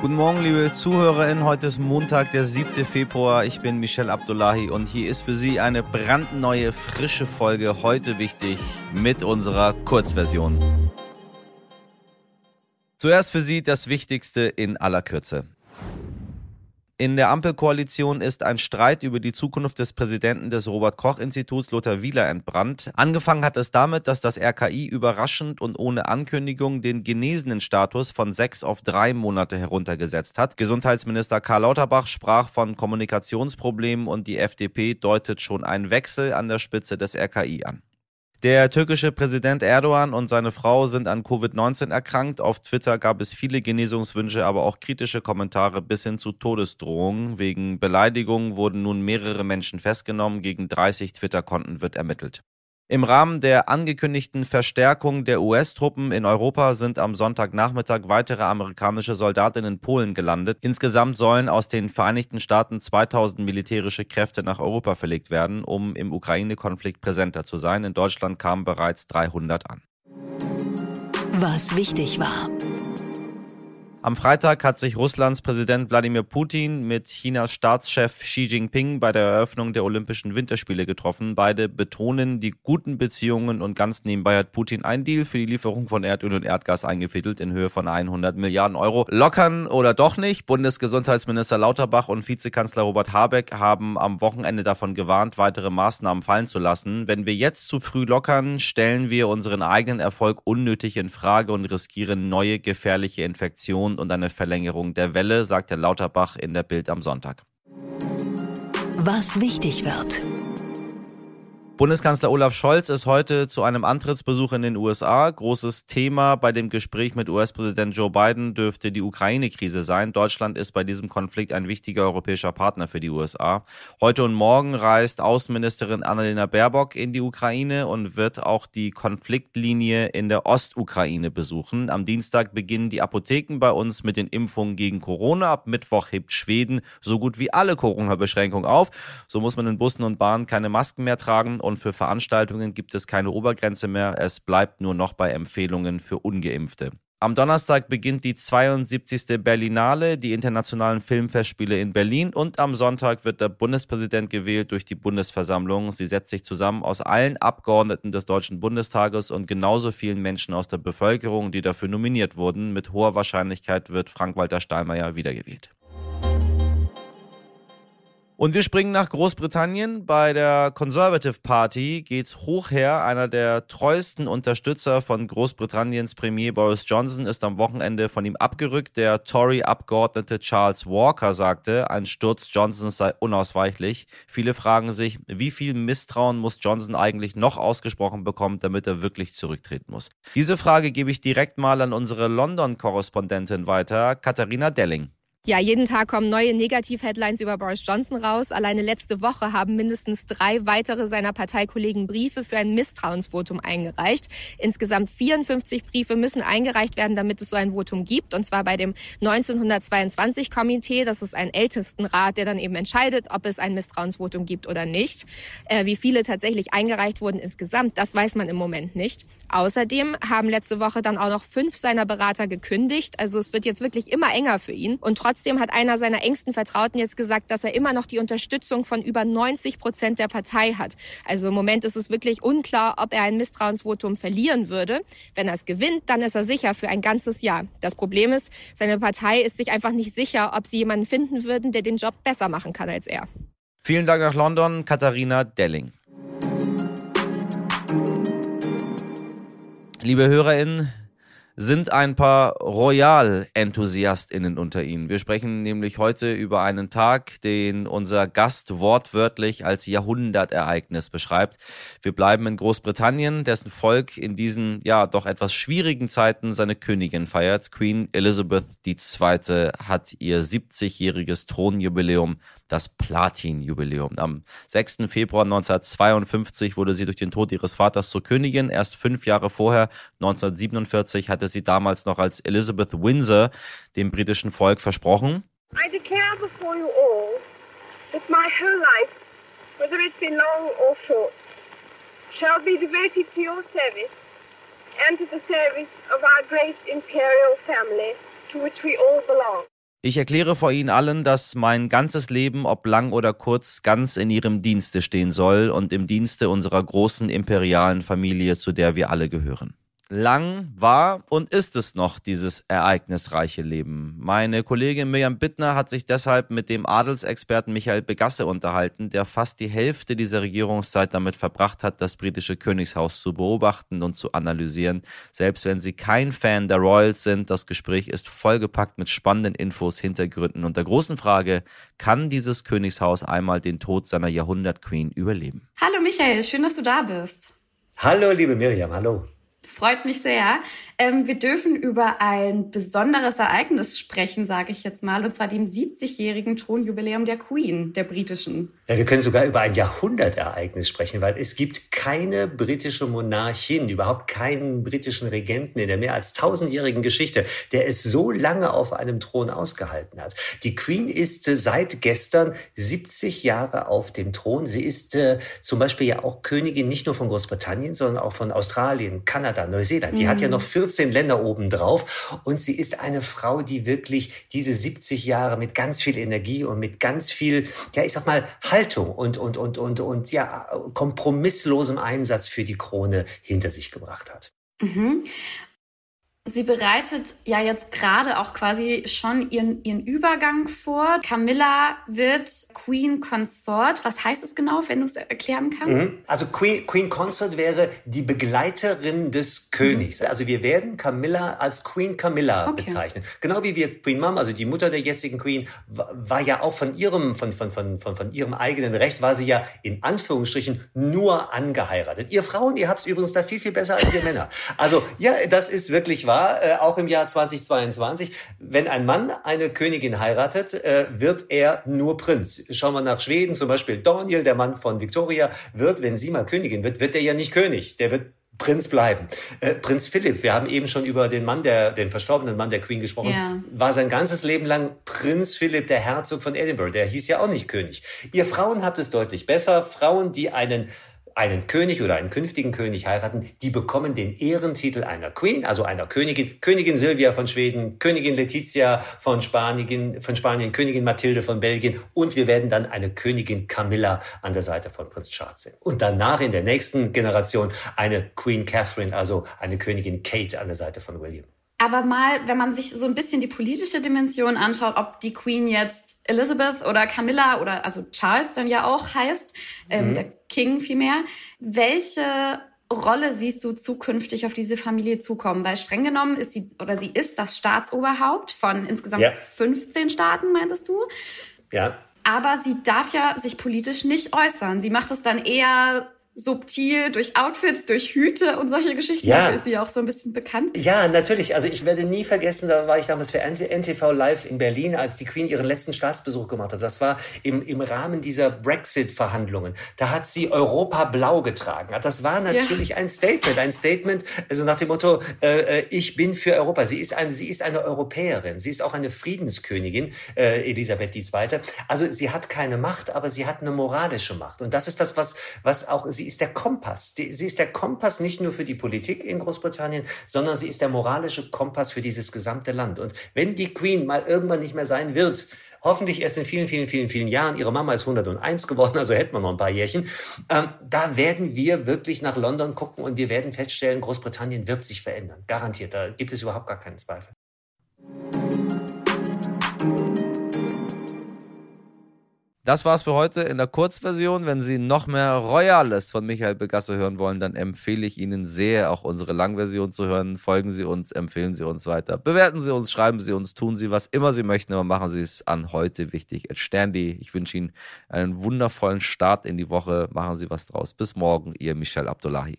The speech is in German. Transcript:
Guten Morgen, liebe ZuhörerInnen. Heute ist Montag, der 7. Februar. Ich bin Michel Abdullahi und hier ist für Sie eine brandneue, frische Folge. Heute wichtig mit unserer Kurzversion. Zuerst für Sie das Wichtigste in aller Kürze. In der Ampelkoalition ist ein Streit über die Zukunft des Präsidenten des Robert-Koch-Instituts Lothar Wieler entbrannt. Angefangen hat es damit, dass das RKI überraschend und ohne Ankündigung den genesenen Status von sechs auf drei Monate heruntergesetzt hat. Gesundheitsminister Karl Lauterbach sprach von Kommunikationsproblemen und die FDP deutet schon einen Wechsel an der Spitze des RKI an. Der türkische Präsident Erdogan und seine Frau sind an Covid-19 erkrankt. Auf Twitter gab es viele Genesungswünsche, aber auch kritische Kommentare bis hin zu Todesdrohungen. Wegen Beleidigungen wurden nun mehrere Menschen festgenommen. Gegen 30 Twitter-Konten wird ermittelt. Im Rahmen der angekündigten Verstärkung der US-Truppen in Europa sind am Sonntagnachmittag weitere amerikanische Soldaten in Polen gelandet. Insgesamt sollen aus den Vereinigten Staaten 2000 militärische Kräfte nach Europa verlegt werden, um im Ukraine-Konflikt präsenter zu sein. In Deutschland kamen bereits 300 an. Was wichtig war. Am Freitag hat sich Russlands Präsident Wladimir Putin mit Chinas Staatschef Xi Jinping bei der Eröffnung der Olympischen Winterspiele getroffen. Beide betonen die guten Beziehungen und ganz nebenbei hat Putin einen Deal für die Lieferung von Erdöl und Erdgas eingefädelt in Höhe von 100 Milliarden Euro. Lockern oder doch nicht? Bundesgesundheitsminister Lauterbach und Vizekanzler Robert Habeck haben am Wochenende davon gewarnt, weitere Maßnahmen fallen zu lassen. Wenn wir jetzt zu früh lockern, stellen wir unseren eigenen Erfolg unnötig in Frage und riskieren neue gefährliche Infektionen und eine Verlängerung der Welle, sagte Lauterbach in der Bild am Sonntag. Was wichtig wird. Bundeskanzler Olaf Scholz ist heute zu einem Antrittsbesuch in den USA. Großes Thema bei dem Gespräch mit US-Präsident Joe Biden dürfte die Ukraine-Krise sein. Deutschland ist bei diesem Konflikt ein wichtiger europäischer Partner für die USA. Heute und morgen reist Außenministerin Annalena Baerbock in die Ukraine und wird auch die Konfliktlinie in der Ostukraine besuchen. Am Dienstag beginnen die Apotheken bei uns mit den Impfungen gegen Corona. Ab Mittwoch hebt Schweden so gut wie alle Corona-Beschränkungen auf. So muss man in Bussen und Bahnen keine Masken mehr tragen und für Veranstaltungen gibt es keine Obergrenze mehr. Es bleibt nur noch bei Empfehlungen für ungeimpfte. Am Donnerstag beginnt die 72. Berlinale, die internationalen Filmfestspiele in Berlin und am Sonntag wird der Bundespräsident gewählt durch die Bundesversammlung. Sie setzt sich zusammen aus allen Abgeordneten des Deutschen Bundestages und genauso vielen Menschen aus der Bevölkerung, die dafür nominiert wurden. Mit hoher Wahrscheinlichkeit wird Frank-Walter Steinmeier wiedergewählt. Und wir springen nach Großbritannien. Bei der Conservative Party geht's hoch her. Einer der treuesten Unterstützer von Großbritanniens Premier Boris Johnson ist am Wochenende von ihm abgerückt. Der Tory-Abgeordnete Charles Walker sagte, ein Sturz Johnsons sei unausweichlich. Viele fragen sich, wie viel Misstrauen muss Johnson eigentlich noch ausgesprochen bekommen, damit er wirklich zurücktreten muss. Diese Frage gebe ich direkt mal an unsere London-Korrespondentin weiter, Katharina Delling. Ja, jeden Tag kommen neue Negativ-Headlines über Boris Johnson raus. Alleine letzte Woche haben mindestens drei weitere seiner Parteikollegen Briefe für ein Misstrauensvotum eingereicht. Insgesamt 54 Briefe müssen eingereicht werden, damit es so ein Votum gibt. Und zwar bei dem 1922-Komitee. Das ist ein Ältestenrat, der dann eben entscheidet, ob es ein Misstrauensvotum gibt oder nicht. Äh, wie viele tatsächlich eingereicht wurden insgesamt, das weiß man im Moment nicht. Außerdem haben letzte Woche dann auch noch fünf seiner Berater gekündigt. Also es wird jetzt wirklich immer enger für ihn. Und trotzdem hat einer seiner engsten Vertrauten jetzt gesagt, dass er immer noch die Unterstützung von über 90 Prozent der Partei hat. Also im Moment ist es wirklich unklar, ob er ein Misstrauensvotum verlieren würde. Wenn er es gewinnt, dann ist er sicher für ein ganzes Jahr. Das Problem ist, seine Partei ist sich einfach nicht sicher, ob sie jemanden finden würden, der den Job besser machen kann als er. Vielen Dank nach London, Katharina Delling. Liebe HörerInnen, sind ein paar Royal-EnthusiastInnen unter Ihnen. Wir sprechen nämlich heute über einen Tag, den unser Gast wortwörtlich als Jahrhundertereignis beschreibt. Wir bleiben in Großbritannien, dessen Volk in diesen, ja, doch etwas schwierigen Zeiten seine Königin feiert. Queen Elizabeth II. hat ihr 70-jähriges Thronjubiläum das Platin-Jubiläum. Am 6. Februar 1952 wurde sie durch den Tod ihres Vaters zur Königin. Erst fünf Jahre vorher, 1947, hatte sie damals noch als Elizabeth Windsor dem britischen Volk versprochen. I declare before you all that my whole life, whether it's been long or short, shall be devoted to your service and to the service of our great imperial family to which we all belong. Ich erkläre vor Ihnen allen, dass mein ganzes Leben, ob lang oder kurz, ganz in Ihrem Dienste stehen soll und im Dienste unserer großen imperialen Familie, zu der wir alle gehören. Lang war und ist es noch dieses ereignisreiche Leben. Meine Kollegin Mirjam Bittner hat sich deshalb mit dem Adelsexperten Michael Begasse unterhalten, der fast die Hälfte dieser Regierungszeit damit verbracht hat, das britische Königshaus zu beobachten und zu analysieren. Selbst wenn Sie kein Fan der Royals sind, das Gespräch ist vollgepackt mit spannenden Infos, Hintergründen und der großen Frage, kann dieses Königshaus einmal den Tod seiner Jahrhundert-Queen überleben? Hallo Michael, schön, dass du da bist. Hallo liebe Mirjam, hallo. Freut mich sehr. Ähm, wir dürfen über ein besonderes Ereignis sprechen, sage ich jetzt mal, und zwar dem 70-jährigen Thronjubiläum der Queen, der britischen. Ja, wir können sogar über ein Jahrhundertereignis sprechen, weil es gibt keine britische Monarchin, überhaupt keinen britischen Regenten in der mehr als tausendjährigen Geschichte, der es so lange auf einem Thron ausgehalten hat. Die Queen ist äh, seit gestern 70 Jahre auf dem Thron. Sie ist äh, zum Beispiel ja auch Königin nicht nur von Großbritannien, sondern auch von Australien, Kanada, Neuseeland. Die mhm. hat ja mhm. noch 14 Länder oben drauf. Und sie ist eine Frau, die wirklich diese 70 Jahre mit ganz viel Energie und mit ganz viel, ja, ich sag mal, Haltung und, und, und, und, und, ja, kompromisslosem Einsatz für die Krone hinter sich gebracht hat. Mhm. Sie bereitet ja jetzt gerade auch quasi schon ihren, ihren Übergang vor. Camilla wird Queen Consort. Was heißt es genau, wenn du es erklären kannst? Mhm. Also Queen, Queen Consort wäre die Begleiterin des Königs. Mhm. Also wir werden Camilla als Queen Camilla okay. bezeichnen. Genau wie wir Queen Mom, also die Mutter der jetzigen Queen, war ja auch von ihrem, von, von, von, von, von ihrem eigenen Recht, war sie ja in Anführungsstrichen nur angeheiratet. Ihr Frauen, ihr habt es übrigens da viel, viel besser als wir Männer. Also ja, das ist wirklich wahr war, äh, auch im Jahr 2022, wenn ein Mann eine Königin heiratet, äh, wird er nur Prinz. Schauen wir nach Schweden, zum Beispiel Daniel, der Mann von Victoria, wird, wenn sie mal Königin wird, wird er ja nicht König. Der wird Prinz bleiben. Äh, Prinz Philipp, wir haben eben schon über den Mann der, den verstorbenen Mann der Queen gesprochen, ja. war sein ganzes Leben lang Prinz Philipp, der Herzog von Edinburgh. Der hieß ja auch nicht König. Ihr Frauen habt es deutlich besser. Frauen, die einen einen König oder einen künftigen König heiraten, die bekommen den Ehrentitel einer Queen, also einer Königin, Königin Silvia von Schweden, Königin Letizia von Spanien, von Spanien, Königin Mathilde von Belgien und wir werden dann eine Königin Camilla an der Seite von Prinz Charles sehen. Und danach in der nächsten Generation eine Queen Catherine, also eine Königin Kate an der Seite von William. Aber mal, wenn man sich so ein bisschen die politische Dimension anschaut, ob die Queen jetzt Elizabeth oder Camilla oder also Charles dann ja auch heißt, ähm, mhm. der King vielmehr, welche Rolle siehst du zukünftig auf diese Familie zukommen? Weil streng genommen ist sie oder sie ist das Staatsoberhaupt von insgesamt ja. 15 Staaten, meintest du? Ja. Aber sie darf ja sich politisch nicht äußern. Sie macht es dann eher subtil durch Outfits, durch Hüte und solche Geschichten. Ja. Dafür ist sie auch so ein bisschen bekannt. Ja, natürlich. Also ich werde nie vergessen, da war ich damals für NTV Live in Berlin, als die Queen ihren letzten Staatsbesuch gemacht hat. Das war im, im Rahmen dieser Brexit-Verhandlungen. Da hat sie Europa blau getragen. Das war natürlich ja. ein Statement. Ein Statement, also nach dem Motto, äh, äh, ich bin für Europa. Sie ist, eine, sie ist eine Europäerin. Sie ist auch eine Friedenskönigin, äh, Elisabeth II. Also sie hat keine Macht, aber sie hat eine moralische Macht. Und das ist das, was, was auch sie ist der Kompass. Sie ist der Kompass nicht nur für die Politik in Großbritannien, sondern sie ist der moralische Kompass für dieses gesamte Land. Und wenn die Queen mal irgendwann nicht mehr sein wird, hoffentlich erst in vielen, vielen, vielen, vielen Jahren. Ihre Mama ist 101 geworden, also hätten wir noch ein paar Jährchen. Ähm, da werden wir wirklich nach London gucken und wir werden feststellen, Großbritannien wird sich verändern. Garantiert. Da gibt es überhaupt gar keinen Zweifel. Das war's für heute in der Kurzversion. Wenn Sie noch mehr Royales von Michael Begasse hören wollen, dann empfehle ich Ihnen sehr, auch unsere Langversion zu hören. Folgen Sie uns, empfehlen Sie uns weiter. Bewerten Sie uns, schreiben Sie uns, tun Sie, was immer Sie möchten, aber machen Sie es an heute wichtig. At Sterndi. Ich wünsche Ihnen einen wundervollen Start in die Woche. Machen Sie was draus. Bis morgen, Ihr Michel Abdullahi.